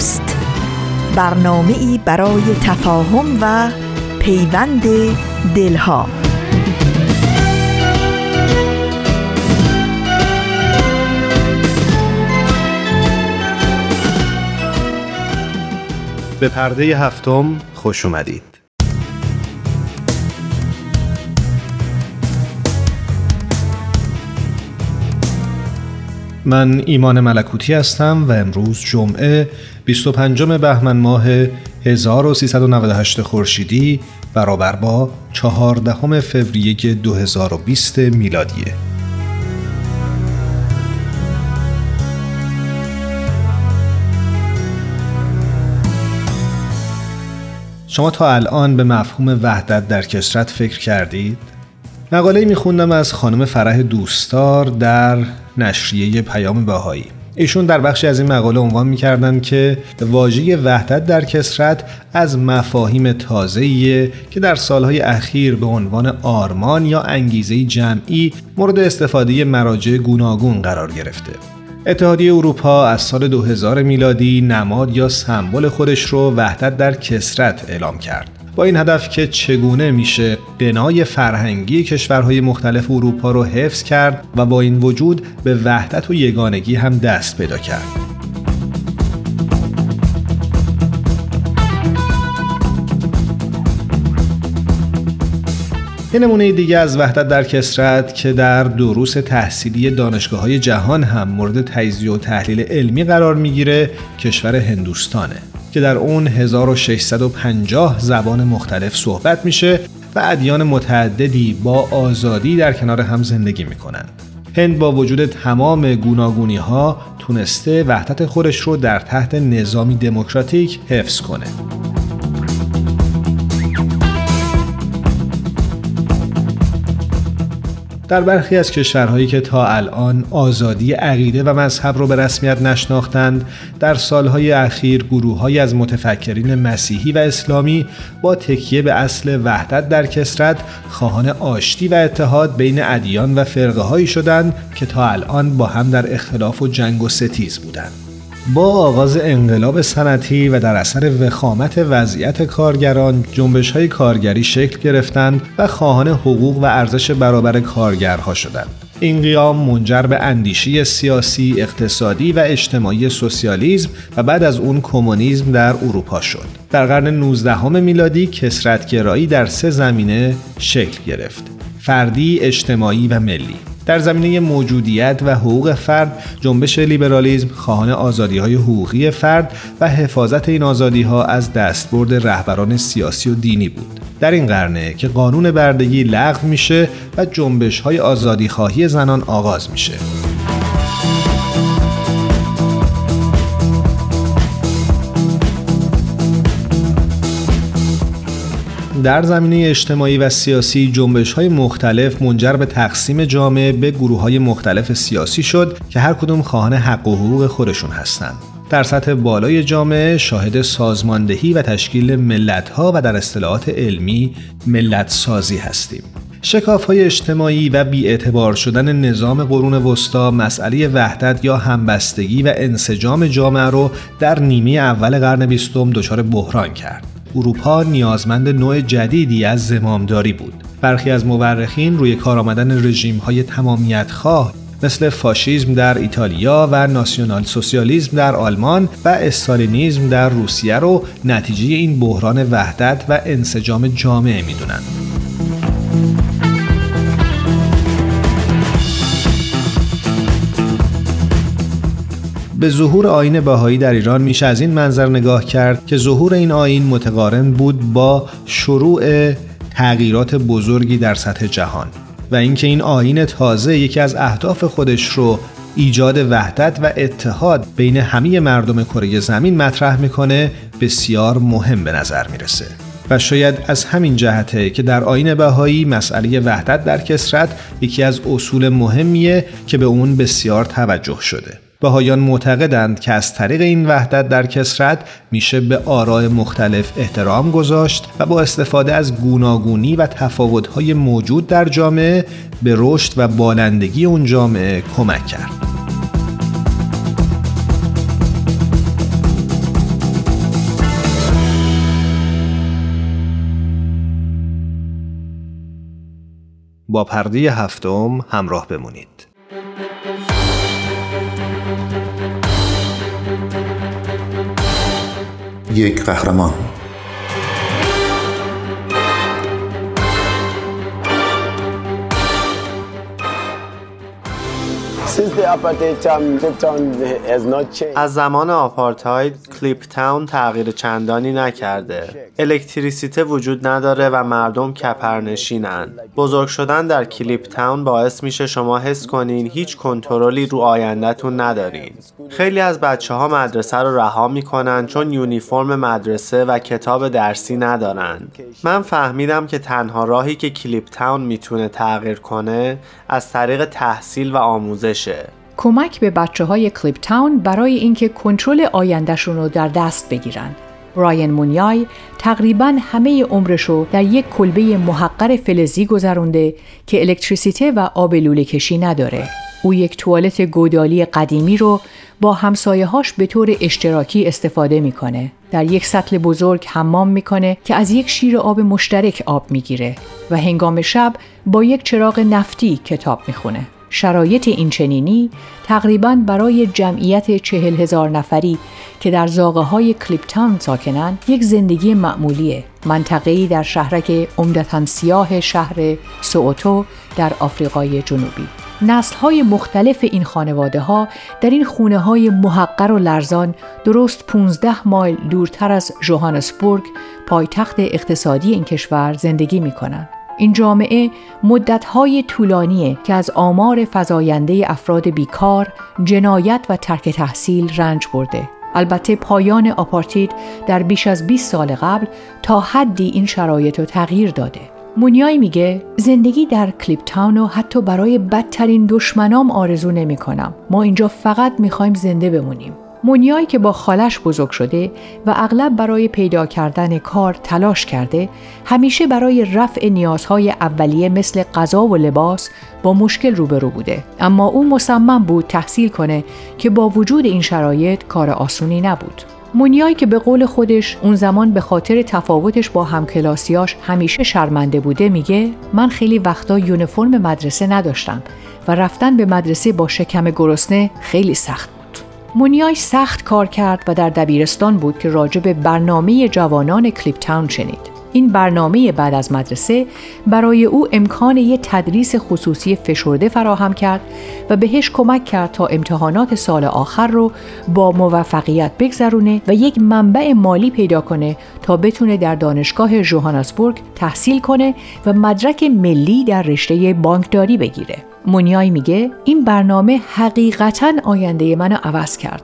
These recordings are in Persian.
دوست. برنامه ای برای تفاهم و پیوند دلها. به پرده هفتم خوش اومدید. من ایمان ملکوتی هستم و امروز جمعه 25 بهمن ماه 1398 خورشیدی برابر با 14 فوریه 2020 میلادیه. شما تا الان به مفهوم وحدت در کسرت فکر کردید؟ مقاله میخوندم از خانم فرح دوستار در نشریه پیام بهایی ایشون در بخشی از این مقاله عنوان می‌کردن که واژه وحدت در کسرت از مفاهیم تازه‌ایه که در سالهای اخیر به عنوان آرمان یا انگیزه جمعی مورد استفاده مراجع گوناگون قرار گرفته. اتحادیه اروپا از سال 2000 میلادی نماد یا سمبل خودش رو وحدت در کسرت اعلام کرد. با این هدف که چگونه میشه بنای فرهنگی کشورهای مختلف اروپا رو حفظ کرد و با این وجود به وحدت و یگانگی هم دست پیدا کرد. یه نمونه دیگه از وحدت در کسرت که در دروس تحصیلی دانشگاه های جهان هم مورد تجزیه و تحلیل علمی قرار می‌گیره کشور هندوستانه. که در اون 1650 زبان مختلف صحبت میشه و ادیان متعددی با آزادی در کنار هم زندگی می‌کنن. هند با وجود تمام گوناگونی ها تونسته وحدت خودش رو در تحت نظامی دموکراتیک حفظ کنه. در برخی از کشورهایی که تا الان آزادی عقیده و مذهب رو به رسمیت نشناختند در سالهای اخیر گروههایی از متفکرین مسیحی و اسلامی با تکیه به اصل وحدت در کسرت خواهان آشتی و اتحاد بین ادیان و فرقه هایی شدند که تا الان با هم در اختلاف و جنگ و ستیز بودند. با آغاز انقلاب صنعتی و در اثر وخامت وضعیت کارگران جنبش های کارگری شکل گرفتند و خواهان حقوق و ارزش برابر کارگرها شدند. این قیام منجر به اندیشه سیاسی، اقتصادی و اجتماعی سوسیالیسم و بعد از اون کمونیسم در اروپا شد. در قرن 19 میلادی کسرتگرایی در سه زمینه شکل گرفت. فردی، اجتماعی و ملی. در زمینه موجودیت و حقوق فرد جنبش لیبرالیزم خواهان آزادی های حقوقی فرد و حفاظت این آزادی ها از دستبرد رهبران سیاسی و دینی بود. در این قرنه که قانون بردگی لغو میشه و جنبش های آزادی خواهی زنان آغاز میشه. در زمینه اجتماعی و سیاسی جنبش های مختلف منجر به تقسیم جامعه به گروه های مختلف سیاسی شد که هر کدوم خواهان حق و حقوق خودشون هستند. در سطح بالای جامعه شاهد سازماندهی و تشکیل ملت ها و در اصطلاحات علمی ملت سازی هستیم. شکاف های اجتماعی و بیاعتبار شدن نظام قرون وسطا مسئله وحدت یا همبستگی و انسجام جامعه رو در نیمه اول قرن بیستم دچار بحران کرد. اروپا نیازمند نوع جدیدی از زمامداری بود. برخی از مورخین روی کار آمدن رژیم های تمامیت خواه مثل فاشیزم در ایتالیا و ناسیونال سوسیالیسم در آلمان و استالینیزم در روسیه رو نتیجه این بحران وحدت و انسجام جامعه می‌دونند. به ظهور آین بهایی در ایران میشه از این منظر نگاه کرد که ظهور این آین متقارن بود با شروع تغییرات بزرگی در سطح جهان و اینکه این آین تازه یکی از اهداف خودش رو ایجاد وحدت و اتحاد بین همه مردم کره زمین مطرح می‌کنه بسیار مهم به نظر می‌رسه و شاید از همین جهته که در آین بهایی مسئله وحدت در کسرت یکی از اصول مهمیه که به اون بسیار توجه شده. بهایان معتقدند که از طریق این وحدت در کسرت میشه به آراء مختلف احترام گذاشت و با استفاده از گوناگونی و تفاوت‌های موجود در جامعه به رشد و بالندگی اون جامعه کمک کرد. با پرده هفتم همراه بمونید. یک قهرمان. از زمان آپارتاید کلیپ تاون تغییر چندانی نکرده. الکتریسیته وجود نداره و مردم کپرنشینن. بزرگ شدن در کلیپ تاون باعث میشه شما حس کنین هیچ کنترلی رو آیندهتون ندارین. خیلی از بچه ها مدرسه رو رها می‌کنن چون یونیفرم مدرسه و کتاب درسی ندارن. من فهمیدم که تنها راهی که کلیپ تاون می‌تونه تغییر کنه از طریق تحصیل و آموزشه. کمک به بچه های کلیپ تاون برای اینکه کنترل آیندهشون رو در دست بگیرن. راین مونیای تقریبا همه عمرش رو در یک کلبه محقر فلزی گذرونده که الکتریسیته و آب لوله کشی نداره. او یک توالت گودالی قدیمی رو با همسایه هاش به طور اشتراکی استفاده می‌کنه. در یک سطل بزرگ حمام می‌کنه که از یک شیر آب مشترک آب می‌گیره و هنگام شب با یک چراغ نفتی کتاب می‌خونه. شرایط اینچنینی تقریبا برای جمعیت چهل هزار نفری که در زاغه های کلیپتان ساکنن یک زندگی معمولیه منطقه‌ای در شهرک عمدتا سیاه شهر سووتو در آفریقای جنوبی نسل های مختلف این خانواده ها در این خونه های محقر و لرزان درست 15 مایل دورتر از جوهانسبورگ پایتخت اقتصادی این کشور زندگی می کنند. این جامعه مدتهای طولانیه که از آمار فزاینده افراد بیکار، جنایت و ترک تحصیل رنج برده. البته پایان آپارتید در بیش از 20 سال قبل تا حدی این شرایط رو تغییر داده. مونیای میگه زندگی در کلیپ تاون رو حتی برای بدترین دشمنام آرزو نمی کنم. ما اینجا فقط می‌خوایم زنده بمونیم. مونیایی که با خالش بزرگ شده و اغلب برای پیدا کردن کار تلاش کرده همیشه برای رفع نیازهای اولیه مثل غذا و لباس با مشکل روبرو بوده. اما او مصمم بود تحصیل کنه که با وجود این شرایط کار آسونی نبود. مونیایی که به قول خودش اون زمان به خاطر تفاوتش با همکلاسیاش همیشه شرمنده بوده میگه من خیلی وقتا یونیفرم مدرسه نداشتم و رفتن به مدرسه با شکم گرسنه خیلی سخت مونیای سخت کار کرد و در دبیرستان بود که راجع به برنامه جوانان کلیپ تاون شنید. این برنامه بعد از مدرسه برای او امکان یک تدریس خصوصی فشرده فراهم کرد و بهش کمک کرد تا امتحانات سال آخر رو با موفقیت بگذرونه و یک منبع مالی پیدا کنه تا بتونه در دانشگاه جوهانسبورگ تحصیل کنه و مدرک ملی در رشته بانکداری بگیره. مونیای میگه این برنامه حقیقتا آینده منو عوض کرد.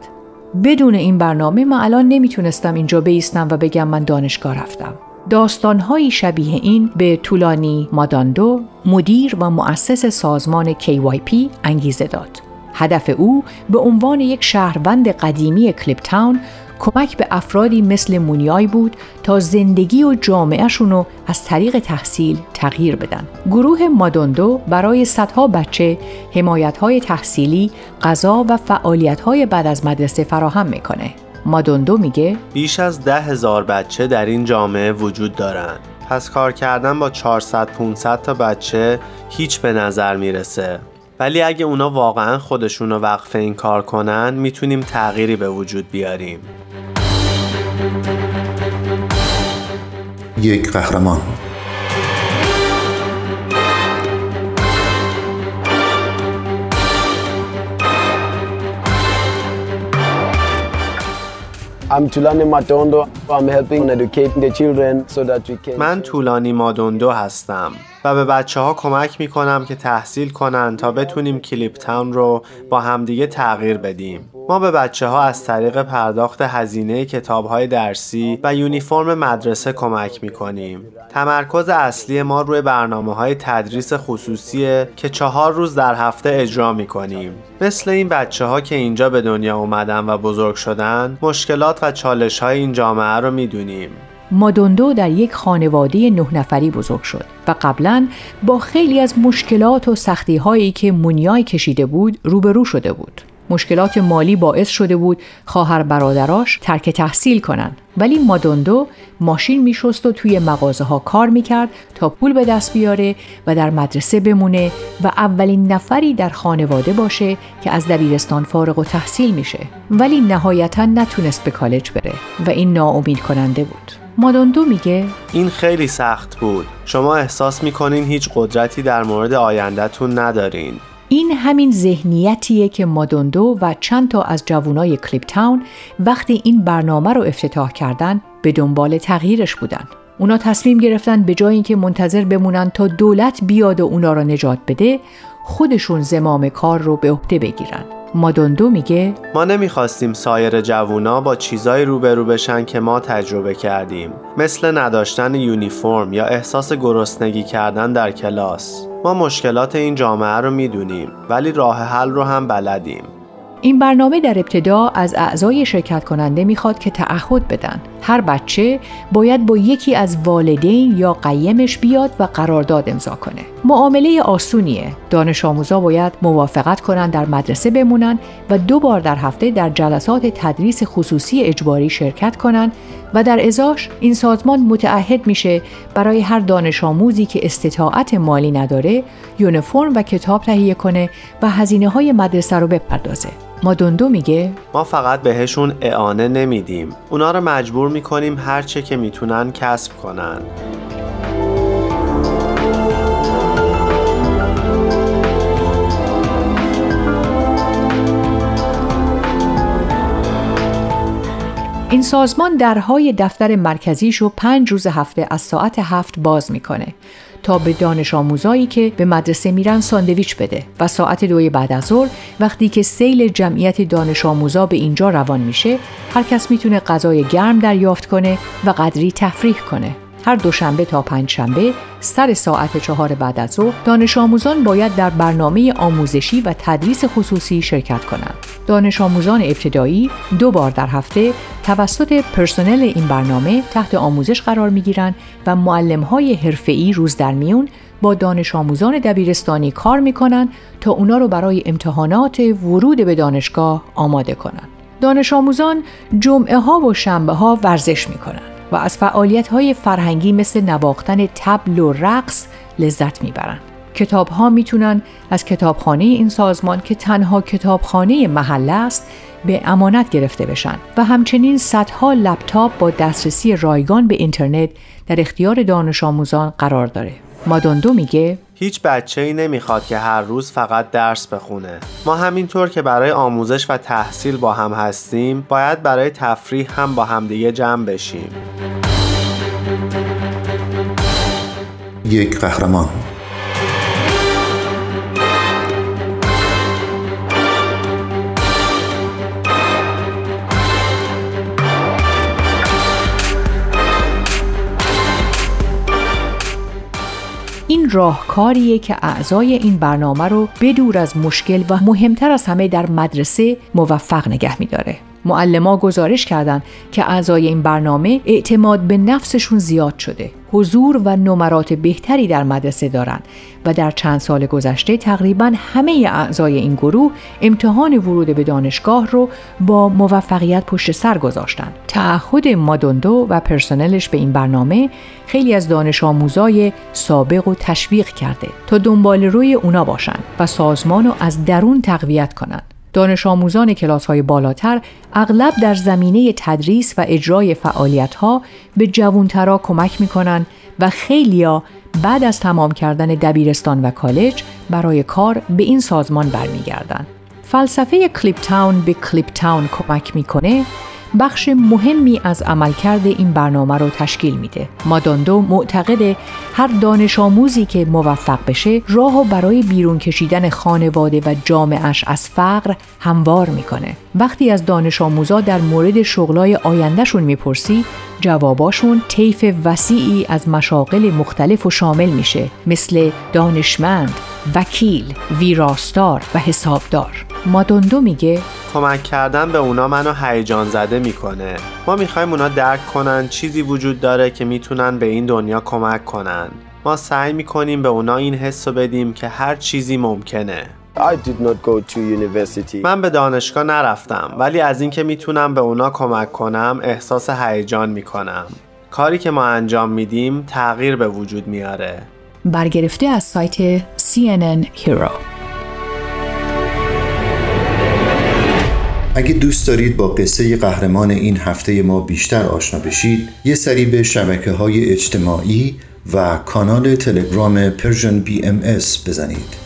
بدون این برنامه من الان نمی‌تونستم اینجا بیستم و بگم من دانشگاه رفتم. داستانهایی شبیه این به طولانی ماداندو مدیر و مؤسس سازمان KYP انگیزه داد. هدف او به عنوان یک شهروند قدیمی کلیپ تاون کمک به افرادی مثل مونیای بود تا زندگی و جامعهشون رو از طریق تحصیل تغییر بدن. گروه مادوندو برای صدها بچه حمایت تحصیلی، غذا و فعالیت های بعد از مدرسه فراهم می‌کنه. مادوندو میگه بیش از ده هزار بچه در این جامعه وجود دارند. پس کار کردن با 400 500 تا بچه هیچ به نظر می‌رسه. ولی اگه اونا واقعا خودشون رو وقف این کار کنن می‌تونیم تغییری به وجود بیاریم. یک قهرمان. من طولانی مادوندو هستم و به بچه ها کمک می کنم که تحصیل کنند تا بتونیم کلیپ تاون رو با همدیگه تغییر بدیم. ما به بچه ها از طریق پرداخت هزینه کتاب های درسی و یونیفرم مدرسه کمک می کنیم. تمرکز اصلی ما روی برنامه های تدریس خصوصیه که چهار روز در هفته اجرا می کنیم. مثل این بچه ها که اینجا به دنیا اومدن و بزرگ شدن مشکلات و چالش های این جامعه رو می دونیم. مادوندو در یک خانواده نه نفری بزرگ شد و قبلا با خیلی از مشکلات و سختی هایی که مونیای کشیده بود روبرو شده بود. مشکلات مالی باعث شده بود خواهر برادراش ترک تحصیل کنند. ولی مادوندو ماشین میشست و توی مغازه ها کار می‌کرد تا پول به دست بیاره و در مدرسه بمونه و اولین نفری در خانواده باشه که از دبیرستان فارغ و تحصیل میشه. ولی نهایتا نتونست به کالج بره و این ناامید کننده بود. مادوندو میگه این خیلی سخت بود. شما احساس می‌کنین هیچ قدرتی در مورد آیندهتون ندارین. این همین ذهنیتیه که مادوندو و چند تا از جوانای کلیپ تاون وقتی این برنامه رو افتتاح کردن به دنبال تغییرش بودن. اونا تصمیم گرفتن به جای اینکه منتظر بمونن تا دولت بیاد و اونا را نجات بده خودشون زمام کار رو به عهده بگیرن. مادوندو میگه ما نمی‌خواستیم سایر جوونا با چیزایی روبرو بشن که ما تجربه کردیم. مثل نداشتن یونیفرم یا احساس گرسنگی کردن در کلاس. ما مشکلات این جامعه رو می‌دونیم ولی راه حل رو هم بلدیم. این برنامه در ابتدا از اعضای شرکت کننده می‌خواد که تعهد بدن. هر بچه باید با یکی از والدین یا قیمش بیاد و قرارداد امضا کنه. معامله آسونیه. دانش آموزا باید موافقت کنند در مدرسه بمونن و دو بار در هفته در جلسات تدریس خصوصی اجباری شرکت کنند و در ازاش این سازمان متعهد میشه برای هر دانش آموزی که استطاعت مالی نداره یونیفرم و کتاب تهیه کنه و هزینه های مدرسه رو بپردازه. مادوندو میگه. ما فقط بهشون اعانه نمیدیم. اونا رو مجبور می‌کنیم هر چه که می‌تونن کسب کنن. این سازمان درهای دفتر مرکزیش رو پنج روز هفته از ساعت هفت باز می‌کنه. تا به دانش آموزایی که به مدرسه میرن ساندویچ بده و ساعت دوی بعد از ظهر وقتی که سیل جمعیت دانش آموزا به اینجا روان میشه هر کس می‌تونه غذای گرم دریافت کنه و قدری تفریح کنه. هر دوشنبه تا پنجشنبه سر ساعت چهار بعد از ظهر دانش آموزان باید در برنامه آموزشی و تدریس خصوصی شرکت کنند. دانش آموزان ابتدایی دو بار در هفته توسط پرسنل این برنامه تحت آموزش قرار می گیرند و معلم های حرفه‌ای روز در میون با دانش آموزان دبیرستانی کار می کنند تا اونا رو برای امتحانات ورود به دانشگاه آماده کنند. دانش آموزان جمعه ها و شنبه ها ورزش می کنند. و از فعالیت های فرهنگی مثل نواختن تبل و رقص لذت می‌برند. کتاب ها می‌تونن از کتابخانه این سازمان که تنها کتابخانه محله است به امانت گرفته بشن و همچنین صدها لپتاپ با دسترسی رایگان به اینترنت در اختیار دانش آموزان قرار داره. مادوندو میگه هیچ بچه ای نمی‌خواد که هر روز فقط درس بخونه. ما همینطور که برای آموزش و تحصیل با هم هستیم باید برای تفریح هم با همدیگه جمع بشیم. یک قهرمان. این راهکاریه که اعضای این برنامه رو بدور از مشکل و مهمتر از همه در مدرسه موفق نگه میداره. معلما گزارش کردند که اعضای این برنامه اعتماد به نفسشون زیاد شده حضور و نمرات بهتری در مدرسه دارند و در چند سال گذشته تقریبا همه اعضای این گروه امتحان ورود به دانشگاه رو با موفقیت پشت سر گذاشتن. تعهد مادوندو و پرسنلش به این برنامه خیلی از دانش آموزای سابق و تشویق کرده تا دنبال روی اونا باشن و سازمان رو از درون تقویت کنند. دانش آموزان کلاس های بالاتر اغلب در زمینه تدریس و اجرای فعالیت ها به جوانترا کمک می کنند و خیلیا بعد از تمام کردن دبیرستان و کالج برای کار به این سازمان برمیگردند. فلسفه کلیپ تاون به کلیپ تاون کمک می‌کنه بخش مهمی از عملکرد این برنامه رو تشکیل میده. ماداندو معتقد هر دانش آموزی که موفق بشه راه برای بیرون کشیدن خانواده و جامعش از فقر هموار می‌کنه. وقتی از دانش آموزا در مورد شغلای آیندهشون می‌پرسی جواباشون طیف وسیعی از مشاغل مختلف و شامل میشه مثل دانشمند، وکیل، ویراستار و حسابدار. مادوندو میگه کمک کردن به اونا منو هیجان زده می‌کنه. ما می‌خوایم اونا درک کنن چیزی وجود داره که می‌تونن به این دنیا کمک کنن. ما سعی می‌کنیم به اونا این حس رو بدیم که هر چیزی ممکنه. من به دانشگاه نرفتم ولی از اینکه می‌تونم به اونا کمک کنم احساس هیجان می‌کنم. کاری که ما انجام میدیم تغییر به وجود میاره. برگرفته از سایت CNN Heroes. اگه دوست دارید با قصه قهرمان این هفته ما بیشتر آشنا بشید یه سری به شبکه های اجتماعی و کانال تلگرام Persian BMS بزنید.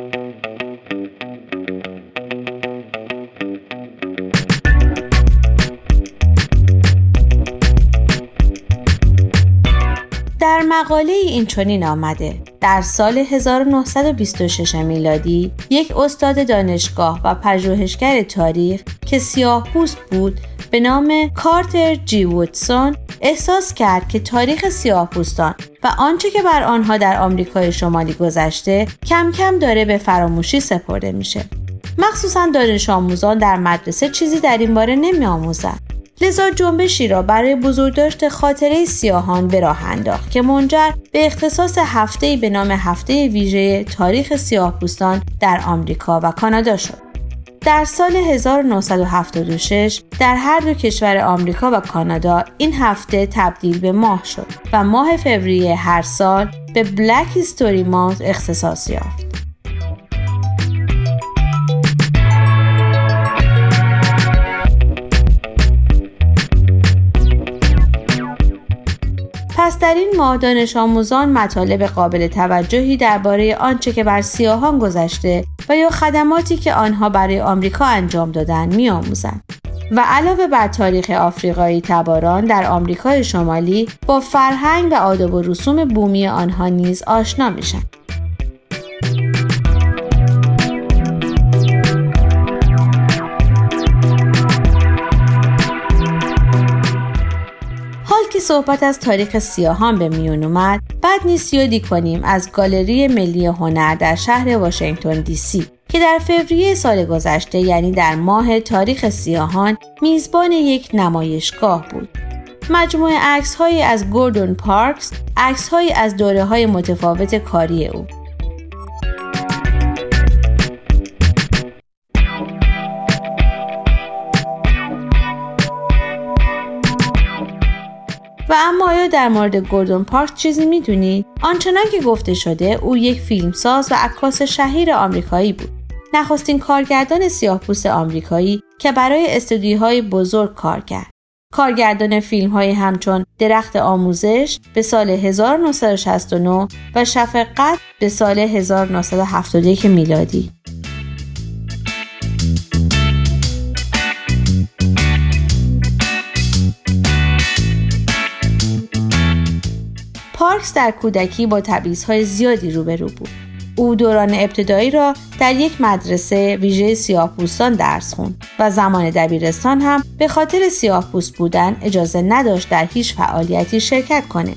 مقاله این چنین آمده. در سال 1926 میلادی یک استاد دانشگاه و پژوهشگر تاریخ که سیاه پوست بود به نام کارتر جی وودسون احساس کرد که تاریخ سیاه پوستان و آنچه که بر آنها در آمریکای شمالی گذشته کم کم داره به فراموشی سپرده میشه. مخصوصا دانش آموزان در مدرسه چیزی در این باره نمی آموزند لذا جنبشی را برای بزرگداشت خاطره سیاهان به راه انداخت که منجر به اختصاص هفته به نام هفته ویژه تاریخ سیاهپوستان در آمریکا و کانادا شد. در سال 1976 در هر دو کشور آمریکا و کانادا این هفته تبدیل به ماه شد و ماه فوریه هر سال به بلک هیستوری مانت اختصاص یافت. پس در این ماه دانش آموزان مطالب قابل توجهی درباره آنچه که بر سیاهان گذشته و یا خدماتی که آنها برای آمریکا انجام دادن میآموزند. و علاوه بر تاریخ آفریقایی تباران در آمریکای شمالی با فرهنگ و آداب و رسوم بومی آنها نیز آشنا میشن. صحبت از تاریخ سیاهان به میون اومد. بعد نیست یادی کنیم از گالری ملی هنر در شهر واشنگتن دی سی که در فوریه سال گذشته یعنی در ماه تاریخ سیاهان میزبان یک نمایشگاه بود. مجموعه عکس هایی از گوردون پارکس عکس هایی از دوره های متفاوت کاری او. و اما آیا در مورد گوردون پارک چیزی می‌دونید آنچنان که گفته شده او یک فیلمساز و عکاس شهیر آمریکایی بود. نخستین کارگردان سیاهپوست آمریکایی که برای استودیوهای بزرگ کار کرد. کارگردان فیلم های همچون درخت آموزش به سال 1969 و شفقت به سال 1971 میلادی. پارکس در کودکی با تبعیضهای زیادی روبرو بود او دوران ابتدایی را در یک مدرسه ویژه سیاه درس خوند و زمان دبیرستان هم به خاطر سیاه بودن اجازه نداشت در هیچ فعالیتی شرکت کنه.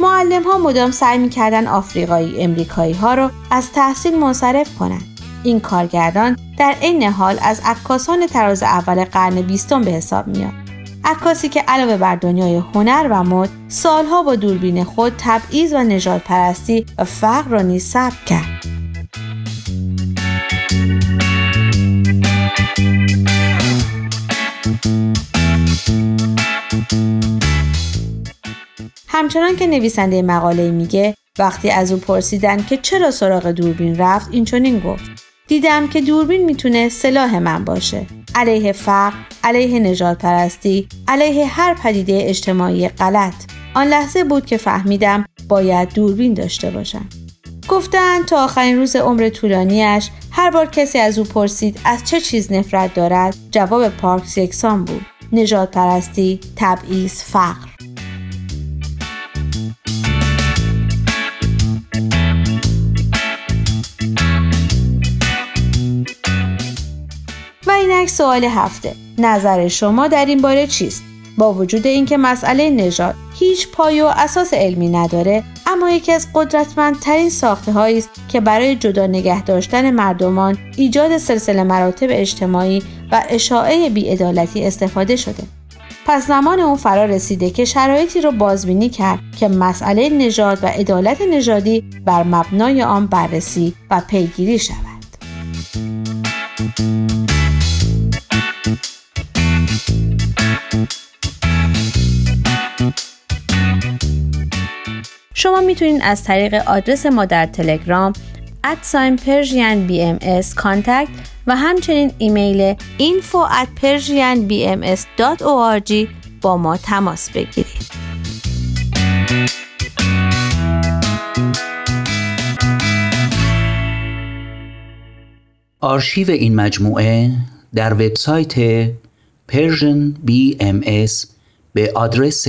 معلم ها مدام سعی می‌کردن آفریقایی امریکایی ها را از تحصیل منصرف کنند. این کارگردان در عین حال از عکاسان تراز اول قرن بیستم به حساب میاد. عکاسی که علاوه بر دنیای هنر و مد سالها با دوربین خود تبعیض و نجات پرستی و فقر را نیز ثبت کرد. همچنان که نویسنده مقاله میگه وقتی از او پرسیدن که چرا سراغ دوربین رفت این چنین گفت دیدم که دوربین می‌تونه سلاح من باشه علیه فقر علیه نجات پرستی علیه هر پدیده اجتماعی غلط. آن لحظه بود که فهمیدم باید دوربین داشته باشم. گفتند تا آخرین روز عمر طولانیش هر بار کسی از او پرسید از چه چیز نفرت دارد جواب پارکس یکسان بود. نجات پرستی تبعیض فقر. اینک سوال هفته. نظر شما در این باره چیست؟ با وجود اینکه مسئله نژاد هیچ پای و اساس علمی نداره اما یکی از قدرتمندترین ساخته هایی است که برای جدا نگه داشتن مردمان ایجاد سلسله مراتب اجتماعی و اشاعه بیعدالتی استفاده شده. پس زمان اون فرا رسیده که شرایطی رو بازبینی کرد که مسئله نژاد و عدالت نژادی بر مبنای آن بررسی و پیگیری شود. شما می‌تونید از طریق آدرس ما در تلگرام ادساین پرژین و همچنین ایمیل info at persianbms.org با ما تماس بگیرید. آرشیو این مجموعه در وبسایت Persian BMS به آدرس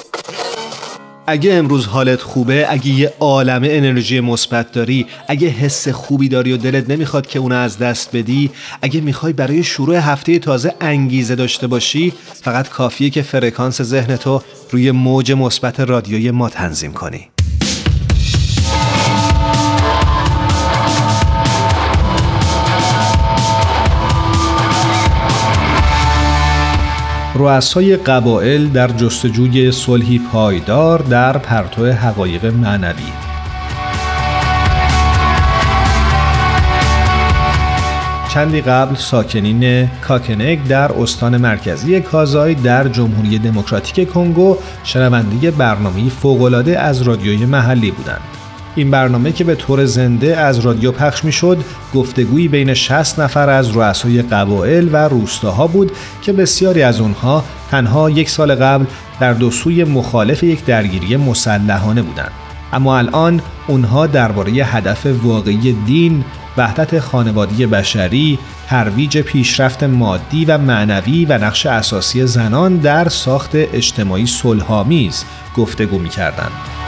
اگه امروز حالت خوبه اگه یه عالمه انرژی مثبت داری اگه حس خوبی داری و دلت نمی‌خواد که اونو از دست بدی اگه می‌خوای برای شروع هفته تازه انگیزه داشته باشی فقط کافیه که فرکانس ذهن تو روی موج مثبت رادیوی ما تنظیم کنی. رؤسای قبایل در جستجوی صلحی پایدار در پرتو حقایق معنوی چندی قبل ساکنین کاکنگ در استان مرکزی کازای در جمهوری دموکراتیک کنگو شنونده برنامه فوقالعاده از رادیوی محلی بودند. این برنامه که به طور زنده از رادیو پخش می شد گفتگویی بین 60 نفر از رؤسای قبایل و روستاها بود که بسیاری از اونها تنها یک سال قبل در دو سوی مخالف یک درگیری مسلحانه بودند اما الان اونها درباره هدف واقعی دین وحدت خانوادی بشری، ترویج پیشرفت مادی و معنوی و نقش اساسی زنان در ساخت اجتماعی صلحآمیز گفتگو می‌کردند.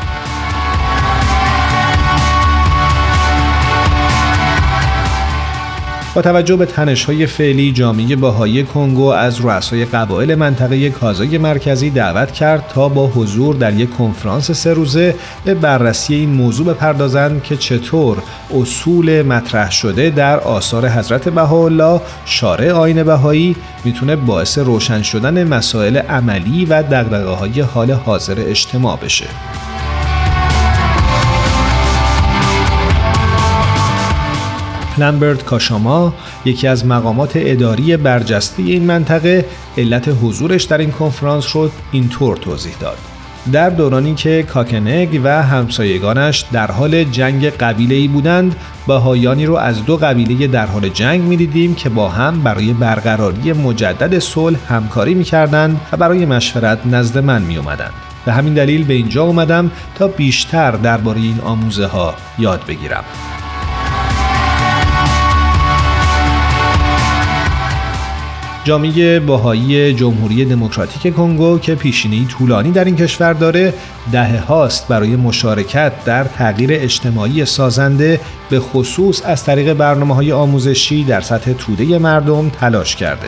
با توجه به تنش‌های فعلی جامعه باهایی کنگو از رؤسای قبایل منطقه کازای مرکزی دعوت کرد تا با حضور در یک کنفرانس سه روزه به بررسی این موضوع بپردازند که چطور اصول مطرح شده در آثار حضرت بهاءالله شارع آین بهایی می‌تونه باعث روشن شدن مسائل عملی و دغدغه‌های حال حاضر اجتماع بشه. پلنبرد کاشاما یکی از مقامات اداری برجسته این منطقه علت حضورش در این کنفرانس شد اینطور توضیح داد در دورانی که کاکنگ و همسایگانش در حال جنگ قبیله ای بودند بهایانی رو از دو قبیله در حال جنگ می‌دیدیم که با هم برای برقراری مجدد صلح همکاری می‌کردند و برای مشورت نزد من می اومدند. به همین دلیل به اینجا اومدم تا بیشتر درباره این آموزه ها یاد بگیرم جامعه باهایی جمهوری دموکراتیک کنگو که پیشینه‌ای طولانی در این کشور داره دهه هاست برای مشارکت در تغییر اجتماعی سازنده به خصوص از طریق برنامه های آموزشی در سطح توده مردم تلاش کرده.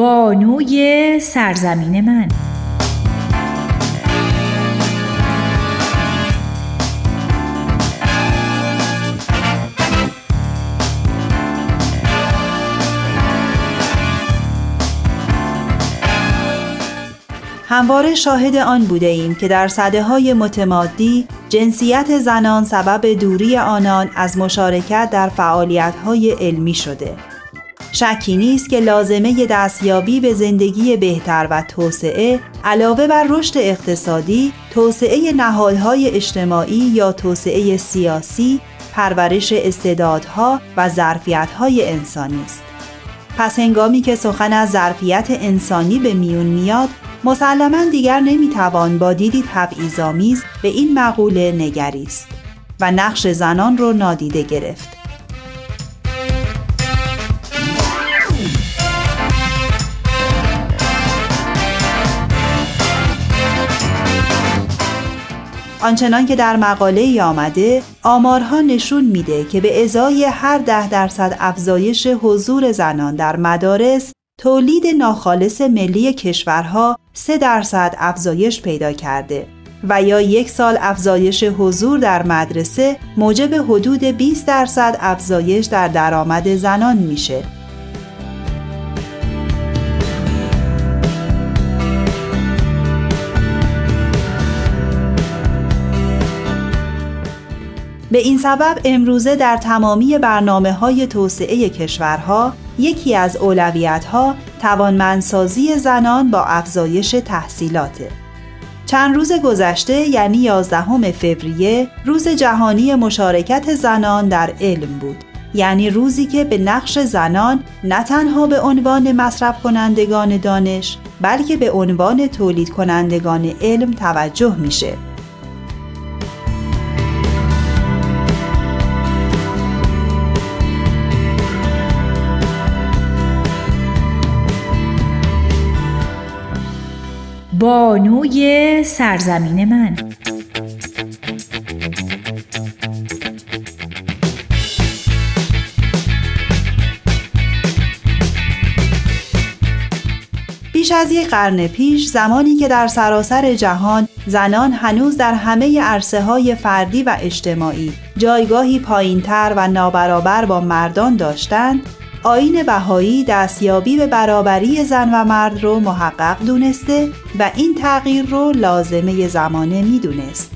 بانوی سرزمین من. همواره شاهد آن بوده ایم که در صده های متمادی جنسیت زنان سبب دوری آنان از مشارکت در فعالیت های علمی شده. شکی نیست که لازمه دستیابی به زندگی بهتر و توسعه علاوه بر رشد اقتصادی، توسعه نهادهای اجتماعی یا توسعه سیاسی، پرورش استعدادها و ظرفیتهای انسانی است. پس هنگامی که سخن از ظرفیت انسانی به میون میاد، مسلما دیگر نمی‌توان با دیدی تبعیض‌آمیز به این مقوله نگریست و نقش زنان رو نادیده گرفت. آنچنان که در مقاله آمده آمارها نشون میده که به ازای هر ده درصد افزایش حضور زنان در مدارس تولید ناخالص ملی کشورها سه درصد افزایش پیدا کرده و یا یک سال افزایش حضور در مدرسه موجب حدود 20 درصد افزایش در درآمد زنان میشه. به این سبب امروزه در تمامی برنامه های توسعه کشورها یکی از اولویت ها توانمندسازی زنان با افزایش تحصیلاته. چند روز گذشته یعنی 11 فوریه روز جهانی مشارکت زنان در علم بود. یعنی روزی که به نقش زنان نه تنها به عنوان مصرف کنندگان دانش بلکه به عنوان تولید کنندگان علم توجه میشه. بانوی سرزمین من. بیش از یک قرن پیش زمانی که در سراسر جهان زنان هنوز در همه عرصه های فردی و اجتماعی جایگاهی پایینتر و نابرابر با مردان داشتند آین بهایی دستیابی به برابری زن و مرد رو محقق دونسته و این تغییر رو لازمه زمانه می‌دونست.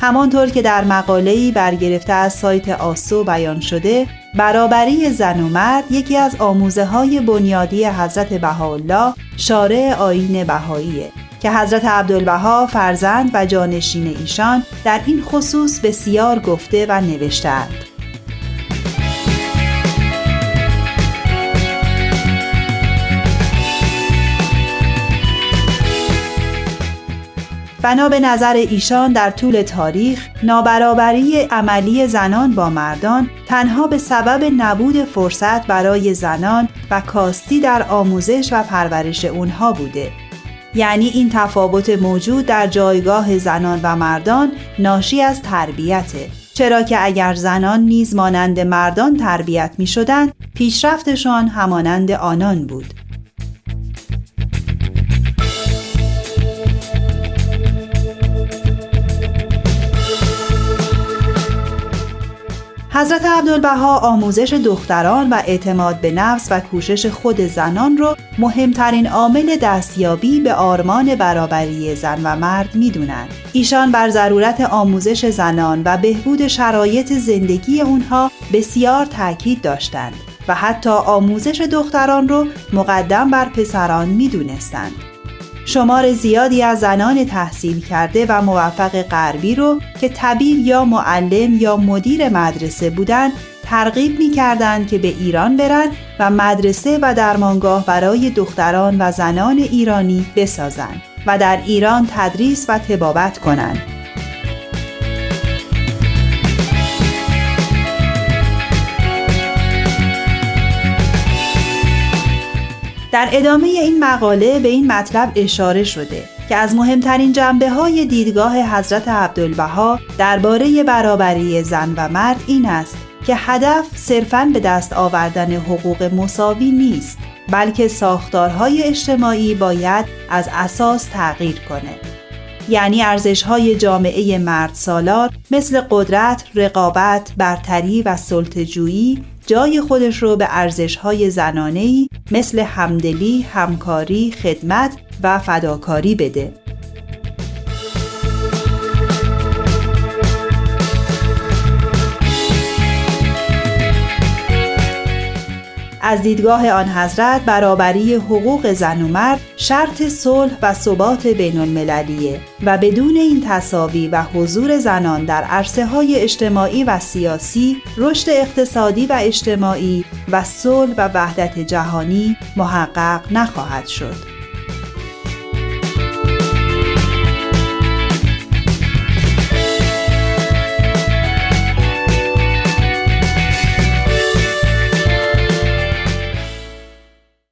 همانطور که در مقاله‌ای برگرفته از سایت آسو بیان شده، برابری زن و مرد یکی از آموزه های بنیادی حضرت بهاءالله شارع آین بهاییه که حضرت عبدالبها فرزند و جانشین ایشان در این خصوص بسیار گفته و نوشتهاند. بنا به نظر ایشان در طول تاریخ نابرابری عملی زنان با مردان تنها به سبب نبود فرصت برای زنان و کاستی در آموزش و پرورش اونها بوده. یعنی این تفاوت موجود در جایگاه زنان و مردان ناشی از تربیته. چرا که اگر زنان نیز مانند مردان تربیت می شدن پیشرفتشان همانند آنان بود. حضرت عبدالبها آموزش دختران و اعتماد به نفس و کوشش خود زنان را مهمترین عامل دستیابی به آرمان برابری زن و مرد می‌دونند. ایشان بر ضرورت آموزش زنان و بهبود شرایط زندگی اونها بسیار تاکید داشتند و حتی آموزش دختران رو مقدم بر پسران می‌دونستند. شمار زیادی از زنان تحصیل کرده و موفق غربی رو که طبیب یا معلم یا مدیر مدرسه بودند ترغیب می کردند که به ایران برن و مدرسه و درمانگاه برای دختران و زنان ایرانی بسازند و در ایران تدریس و تبابت کنند. در ادامه این مقاله به این مطلب اشاره شده که از مهمترین جنبه های دیدگاه حضرت عبدالبها درباره برابری زن و مرد این است که هدف صرفاً به دست آوردن حقوق مساوی نیست بلکه ساختارهای اجتماعی باید از اساس تغییر کنه. یعنی ارزش های جامعه مرد سالار مثل قدرت، رقابت، برتری و سلطجویی جای خودش رو به ارزش های زنانهی مثل همدلی، همکاری، خدمت و فداکاری بده. از دیدگاه آن حضرت برابری حقوق زن و مرد شرط صلح و ثبات بین المللیه و بدون این تصاوی و حضور زنان در عرصه های اجتماعی و سیاسی رشد اقتصادی و اجتماعی و صلح و وحدت جهانی محقق نخواهد شد.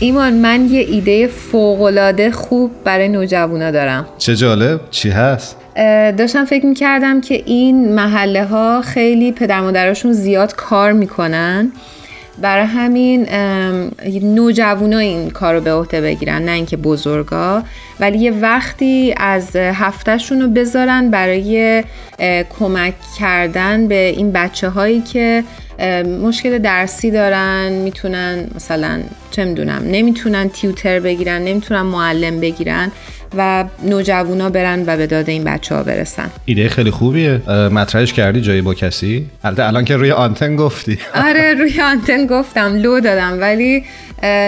ایمان من یه ایده فوقالعاده خوب برای نوجوانا دارم. چه جالب. چی هست؟ داشتم فکر می‌کردم که این محله ها خیلی پدر مادراشون زیاد کار می‌کنن. برای همین نوجوانا این کار رو به عهده بگیرن نه اینکه بزرگا. ولی یه وقتی از هفتهشون رو بذارن برای کمک کردن به این بچه هایی که مشکل درسی دارن می‌تونن مثلا چه می‌دونم نمی‌تونن تیوتر بگیرن نمی‌تونن معلم بگیرن. و نوجوانا برن و به داده این بچه ها برسن. ایده خیلی خوبیه. مطرحش کردی جایی با کسی؟ البته الان که روی آنتن گفتی. آره روی آنتن گفتم لو دادم ولی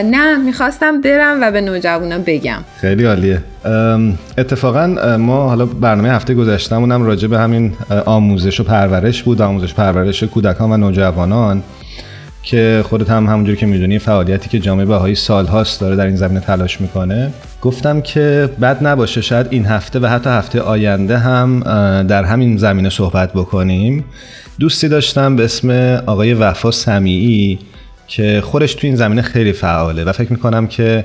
نه می‌خواستم برم و به نوجوانا بگم. خیلی عالیه. اتفاقا ما حالا برنامه هفته گذشتمونم راجع به همین آموزش و پرورش بود. آموزش پرورش کودکان و نوجوانان. که خودت هم همونجور که می‌دونی فعالیتی که جامعه بهایی سالهاست داره در این زمینه تلاش می‌کنه. گفتم که بد نباشه شاید این هفته و حتی هفته آینده هم در همین زمینه صحبت بکنیم. دوستی داشتم به اسم آقای وفا سمیعی که خودش تو این زمینه خیلی فعاله و فکر می‌کنم که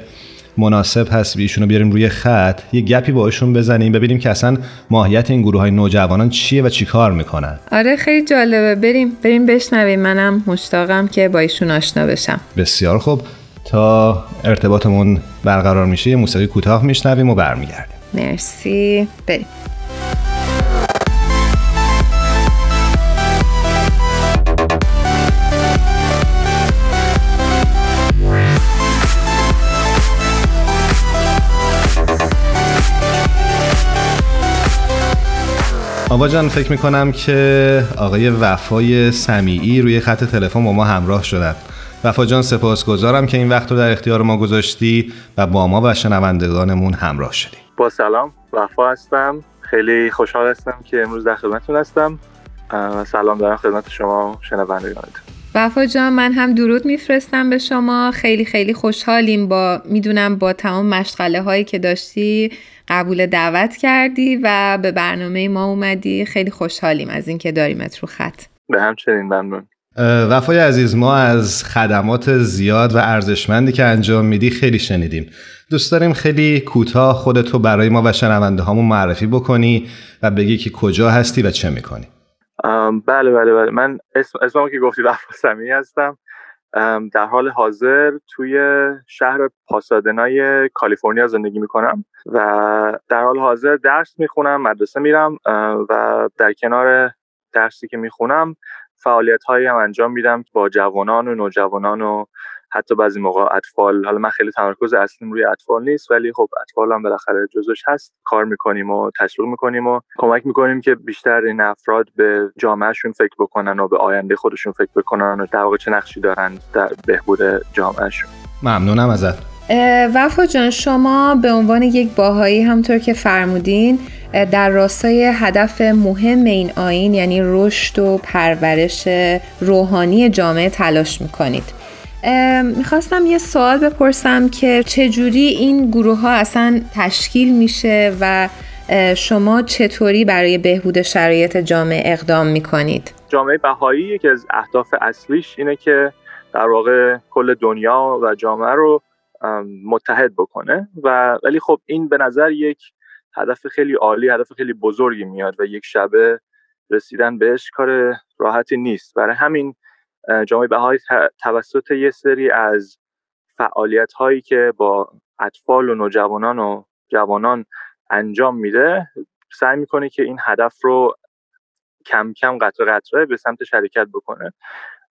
مناسب هست ایشونو بیاریم روی خط یه گپی با ایشون بزنیم ببینیم که اصلا ماهیت این گروه های نوجوانان چیه و چی کار می‌کنن. آره خیلی جالبه. بریم بریم بشنویم. منم مشتاقم که با ایشون آشنا بشم. بسیار خوب. تا ارتباطمون برقرار میشه یه موسیقی کوتاه میشنویم و برمیگردیم. مرسی. بریم. آبا جان فکر می‌کنم که آقای وفای سمیعی روی خط تلفن با ما همراه شدن. وفا جان سپاسگزارم که این وقت رو در اختیار ما گذاشتی و با ما و شنوندگانمون همراه شدی. با سلام وفا هستم. خیلی خوشحال هستم که امروز در خدمتتون هستم. و سلام دارم خدمت شما شنوندگانتون. وفا جان من هم درود میفرستم به شما. خیلی خیلی خوشحالیم با می‌دونم با تمام مشغله هایی که داشتی قبول دعوت کردی و به برنامه ما اومدی. خیلی خوشحالیم از اینکه داریمت رو خط. به همچنین ممنون. وفای عزیز ما از خدمات زیاد و ارزشمندی که انجام میدی خیلی شنیدیم. دوست داریم خیلی کوتاه خودتو برای ما و شنونده هامون معرفی بکنی و بگی که کجا هستی و چه می‌کنی. بله بله بله. من اسم اسمم که گفتی وفا سمی هستم. در حال حاضر توی شهر پاسادنای کالیفرنیا زندگی می‌کنم و در حال حاضر درس می‌خونم مدرسه میرم و در کنار درسی که می‌خونم فعالیت هایی هم انجام میدم با جوانان و نوجوانان و حتی بعضی موقع اطفال حالا من خیلی تمرکز اصلیم روی اطفال نیست ولی خب اطفال هم بالاخره جزوش هست. کار می‌کنیم و تشویق می‌کنیم و کمک می‌کنیم که بیشتر این افراد به جامعهشون فکر بکنن و به آینده خودشون فکر بکنن و در واقع چه نقشی دارن در بهبود جامعهشون. ممنونم ازت. وفا جان شما به عنوان یک باهایی همطور که فرمودین در راستای هدف مهم این آین یعنی رشد و پرورش روحانی جامعه تلاش می‌کنید. می‌خواستم یه سوال بپرسم که چجوری این گروه ها اصلا تشکیل میشه و شما چطوری برای بهبود شرایط جامعه اقدام می‌کنید؟ جامعه بهایی یکی از اهداف اصلیش اینه که در واقع کل دنیا و جامعه رو متحد بکنه و ولی خب این به نظر یک هدف خیلی عالی هدف خیلی بزرگی میاد و یک شبه رسیدن بهش کار راحتی نیست برای همین جامعه بهایی توسط یه سری از فعالیت هایی که با اطفال و نوجوانان و جوانان انجام میده سعی می‌کنه که این هدف رو کم کم قطره قطره به سمت شرکت بکنه.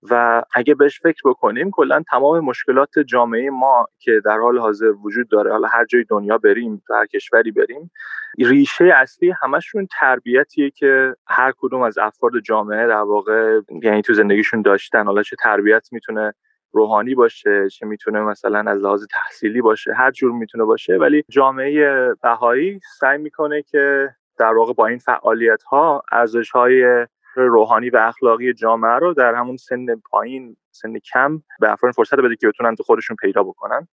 و اگه بهش فکر بکنیم کلا تمام مشکلات جامعه ما که در حال حاضر وجود داره حالا هر جای دنیا بریم هر کشوری بریم ریشه اصلی همشون تربیتیه که هر کدوم از افراد جامعه در واقع یعنی تو زندگیشون داشتن. حالا چه تربیت می‌تونه روحانی باشه چه می‌تونه مثلا از لحاظ تحصیلی باشه هر جور می‌تونه باشه. ولی جامعه بهایی سعی می‌کنه که در واقع با این فعالیت ها ارزش های روحانی و اخلاقی جامعه رو در همون سن پایین سن کم به افراد فرصت بده که بتونن تو خودشون پیدا بکنن.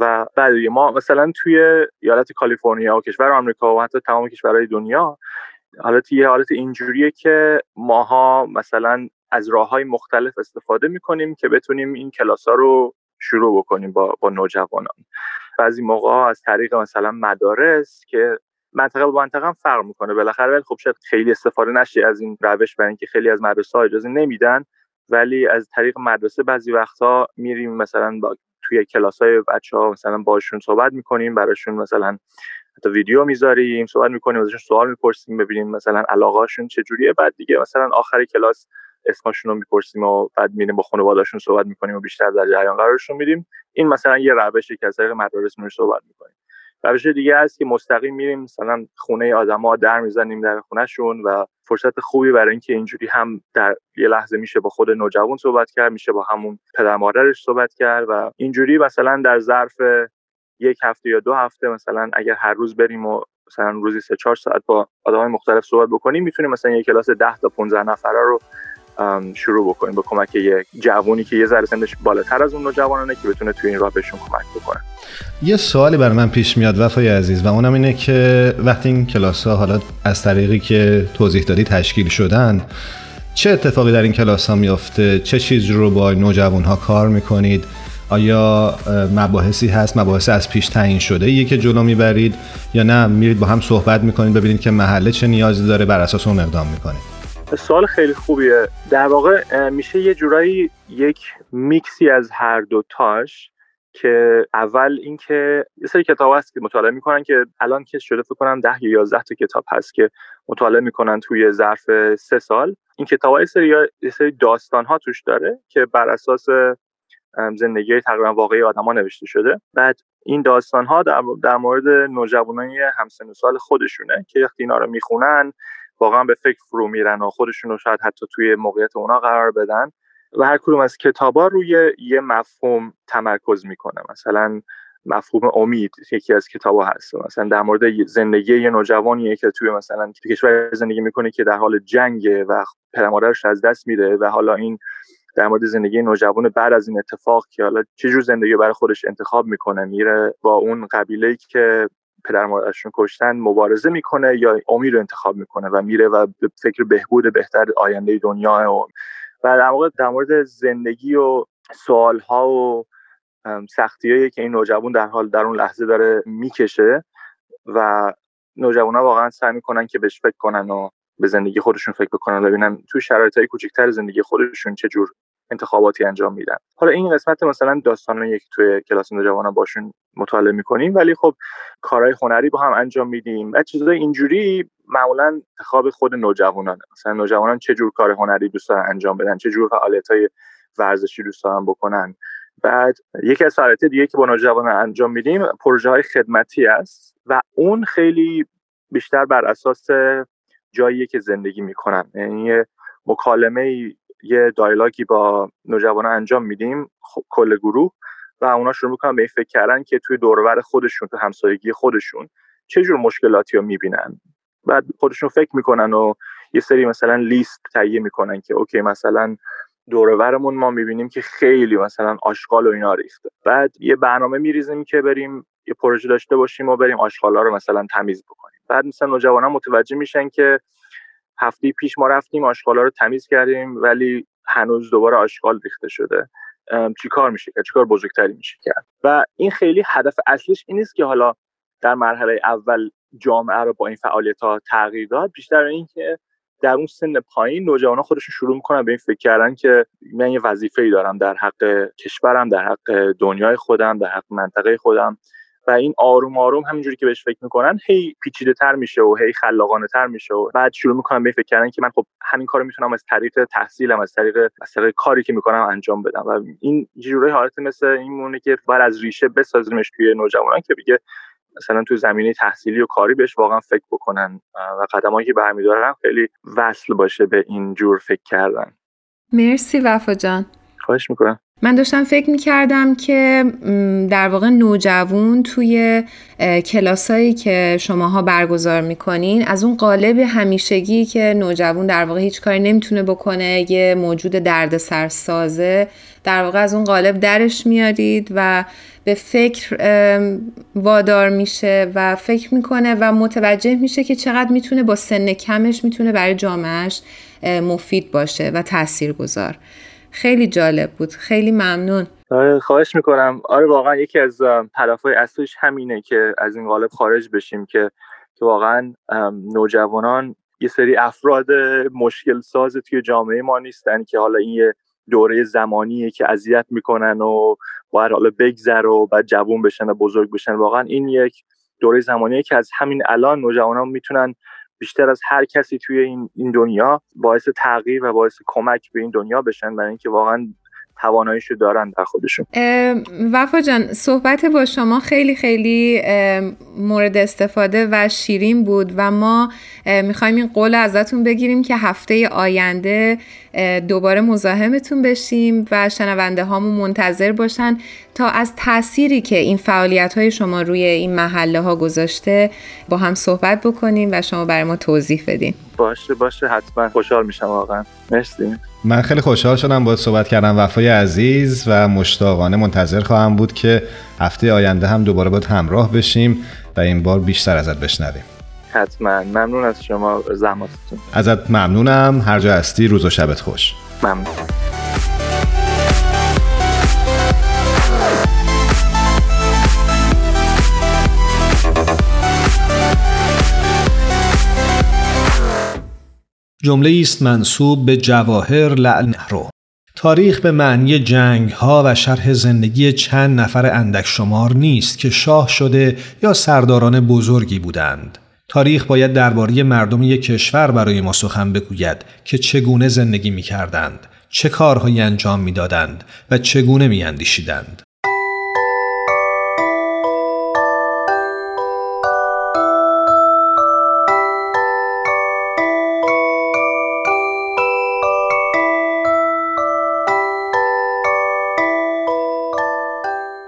و بعد ما مثلا توی ایالت کالیفرنیا و کشور آمریکا و حتی تمام کشورهای دنیا حالت یه حالت اینجوریه که ماها مثلا از راه های مختلف استفاده می‌کنیم که بتونیم این کلاس ها رو شروع بکنیم با, با نوجوانان. بعضی موقع از طریق مثلا مدارس که منطقه با منطقه هم فرق می‌کنه. بالاخره ولی خب شاید خیلی استفاده نشه از این روش برای اینکه خیلی از مدرسه ها اجازه نمیدن ولی از طریق مدرسه بعضی وقتها میریم مثلا با توی کلاس های بچه ها مثلا باشون صحبت می‌کنیم براشون مثلا حتی ویدیو می‌ذاریم صحبت می‌کنیم ازشون سوال می‌پرسیم ببینیم مثلا علاقهشون چجوریه بعد دیگه مثلا آخر کلاس اسمشون رو می‌پرسیم و بعد میریم با خانواده‌شون صحبت می‌کنیم و بیشتر در جریان قرارشون میدیم. این مثلا یه روشی که از طریق مدارس صحبت می‌کنیم. روش دیگه هست که مستقیم میریم مثلا خونه آدما در می‌زنیم در خونهشون و فرصت خوبی برای اینکه اینجوری هم در یه لحظه میشه با خود نوجوان صحبت کرد میشه با همون پدر مادرش صحبت کرد و اینجوری مثلا در ظرف یک هفته یا دو هفته مثلا اگر هر روز بریم و مثلا روزی سه چهار ساعت با آدمای مختلف صحبت بکنیم می‌تونیم مثلا یک کلاس 10 تا 15 نفره رو شروع بکنیم با کمک یک جوونی که یه ذره سنش بالاتر از اون نوجوانانه که بتونه توی این راه بهشون کمک بکنه. یه سوالی برای من پیش میاد وفای عزیز و اونم اینه که وقتی این کلاس ها حالا از طریقی که توضیح دادی تشکیل شدن چه اتفاقی در این کلاس ها میافته؟ چه چیز رو با نوجوان ها کار می‌کنید؟ آیا مباحثی هست؟ مباحث از پیش تعیین شده یه که جلو می‌برید یا نه؟ میرید با هم صحبت می‌کنید ببینید که محله چه نیازی داره بر اساس اون اقدام می‌کنید. سوال خیلی خوبیه. در واقع میشه یه جورایی یک میکسی از هر دو تاش که اول اینکه یه سری کتاب هست که مطالعه می‌کنن که الان که شده فکر کنم ده یا یازده تا کتاب هست که مطالعه می‌کنن توی ظرف سه سال. این کتاب های سری, یه سری داستان ها توش داره که بر اساس زندگی تقریبا واقعی آدما نوشته شده. بعد این داستان ها در, مورد نوجوانای همسن سال خودشونه که وقتی اینا رو می‌خونن واقعا به فکر فرو میرن و خودشون رو شاید حتی توی موقعیت اونا قرار بدن و هر کدوم از کتابا روی یه مفهوم تمرکز می‌کنه. مثلا مفهوم امید یکی از کتابا هست. مثلا در مورد زندگی یه نوجوانیه که توی مثلا کشور زندگی می‌کنه که در حال جنگه و پدر مادرش از دست میده و حالا این در مورد زندگی نوجوان بعد از این اتفاق که حالا چه جور زندگی برای خودش انتخاب می‌کنه میره با اون قبیله که پدر مادرشون کشتن مبارزه می‌کنه یا امید رو انتخاب می‌کنه و میره و به فکر بهبود بهتر آینده دنیا و و در واقع در مورد زندگی و سوال ها و سختی که این نوجوان در حال در اون لحظه داره می‌کشه و نوجوان ها واقعا سعی می‌کنن که بهش فکر کنن و به زندگی خودشون فکر بکنن ببینن تو شرایط های کوچکتر زندگی خودشون چه جور انتخاباتی انجام میدن. حالا این قسمت مثلا داستان که توی کلاس نوجوانان باشون مطالعه می‌کنیم ولی خب کارهای هنری با هم انجام میدیم. و چیزای اینجوری معمولا انتخاب خود نوجوانان مثلا نوجوانان چه جور کار هنری دوست دارن انجام بدن چه جور فعالیت های ورزشی دوست دارن بکنن. بعد یکی از فعالیت دیگه که با نوجوانان انجام میدیم پروژه های خدمتی است و اون خیلی بیشتر بر اساس جایی که زندگی می‌کنن. یعنی مکالمه یه دایلاگی با نوجوانان انجام میدیم خب، کل گروه و اونا شروع می‌کنن به این فکر کردن که توی دورور خودشون تو همسایگی خودشون چه جور مشکلاتی رو می‌بینن. بعد خودشون فکر می‌کنن و یه سری مثلا لیست تهیه می‌کنن که اوکی مثلا دورورمون ما می‌بینیم که خیلی مثلا آشغال و اینا ریخته. بعد یه برنامه میریزیم که بریم یه پروژه داشته باشیم و بریم آشغالا رو مثلا تمیز بکنیم. بعد مثلا نوجوانان متوجه میشن که هفته پیش ما رفتیم آشغالا رو تمیز کردیم ولی هنوز دوباره آشغال ریخته شده. چی کار میشه؟ کرد چی کار بزرگتری میشه کرد؟ و این خیلی هدف اصلیش این نیست که حالا در مرحله اول جامعه رو با این فعالیت ها تغییر داد. بیشتر این که در اون سن پایین نوجوانان خودشون شروع می‌کنن به این فکر کردن که من یه وظیفه ای دارم در حق کشورم در حق دنیای خودم در حق منطقه خودم. و این آروم آروم همینجوری که بهش فکر می‌کنن هی پیچیده تر میشه و هی خلاقانه تر میشه و بعد شروع می‌کنن به فکر کردن که من خب همین کارو می‌تونم از طریق تحصیلم از طریق از طریق کاری که می‌کنم انجام بدم و این جوری حالت مثل این مونه که باید از ریشه بسازیمش توی نوجوانان که بگه مثلا تو زمینه تحصیلی و کاری بهش واقعا فکر بکنن و قدمایی که برمیدارن خیلی وصل باشه به این جور فکر کردن. مرسی وفا جان. خواهش می‌کنم. من داشتم فکر می کردم که در واقع نوجوون توی کلاسایی که شماها برگزار می‌کنین از اون قالب همیشگی که نوجوون در واقع هیچ کاری نمی‌تونه بکنه یه موجود درد سرسازه در واقع از اون قالب درش میادید و به فکر وادار میشه و فکر می‌کنه و متوجه میشه که چقدر می‌تونه با سن کمش می‌تونه برای جامعهش مفید باشه و تأثیر گذار خیلی جالب بود. خیلی ممنون. آره خواهش می‌کنم. آره واقعا یکی از هدفهای اصلیش همینه که از این قالب خارج بشیم که که واقعا نوجوانان یه سری افراد مشکل ساز توی جامعه ما نیستن که حالا این یه دوره زمانیه که اذیت می‌کنن و باید حالا بگذر و بعد جوون بشن و بزرگ بشن. واقعا این یک دوره زمانیه که از همین الان نوجوانان می‌تونن بیشتر از هر کسی توی این, این دنیا باعث تغییر و باعث کمک به این دنیا بشن برای اینکه واقعا تواناییشو دارن در خودشون. وفا جان صحبت با شما خیلی خیلی مورد استفاده و شیرین بود و ما می‌خوایم این قول ازتون بگیریم که هفته آینده دوباره مزاحمتون بشیم و شنونده هامون منتظر باشن. تا از تأثیری که این فعالیت های شما روی این محله ها گذاشته با هم صحبت بکنیم و شما برای ما توضیح بدین. باشه باشه. حتما. خوشحال میشم واقعا. مرسی. من خیلی خوشحال شدم باید صحبت کردم وفای عزیز و مشتاقانه منتظر خواهم بود که هفته آینده هم دوباره باید همراه بشیم و این بار بیشتر ازت بشنویم. حتما. ممنون از شما زحماتتون. ازت ممنونم. هر جا هستی روز و شبت خوش. ممنون. جمله است منصوب به جواهر لعنهرو تاریخ به معنی جنگ ها و شرح زندگی چند نفر اندک شمار نیست که شاه شده یا سرداران بزرگی بودند. تاریخ باید درباره مردم یک کشور برای ما سخن بگوید که چگونه زندگی می کردند، چه کارهایی انجام می دادند و چگونه می اندیشیدند.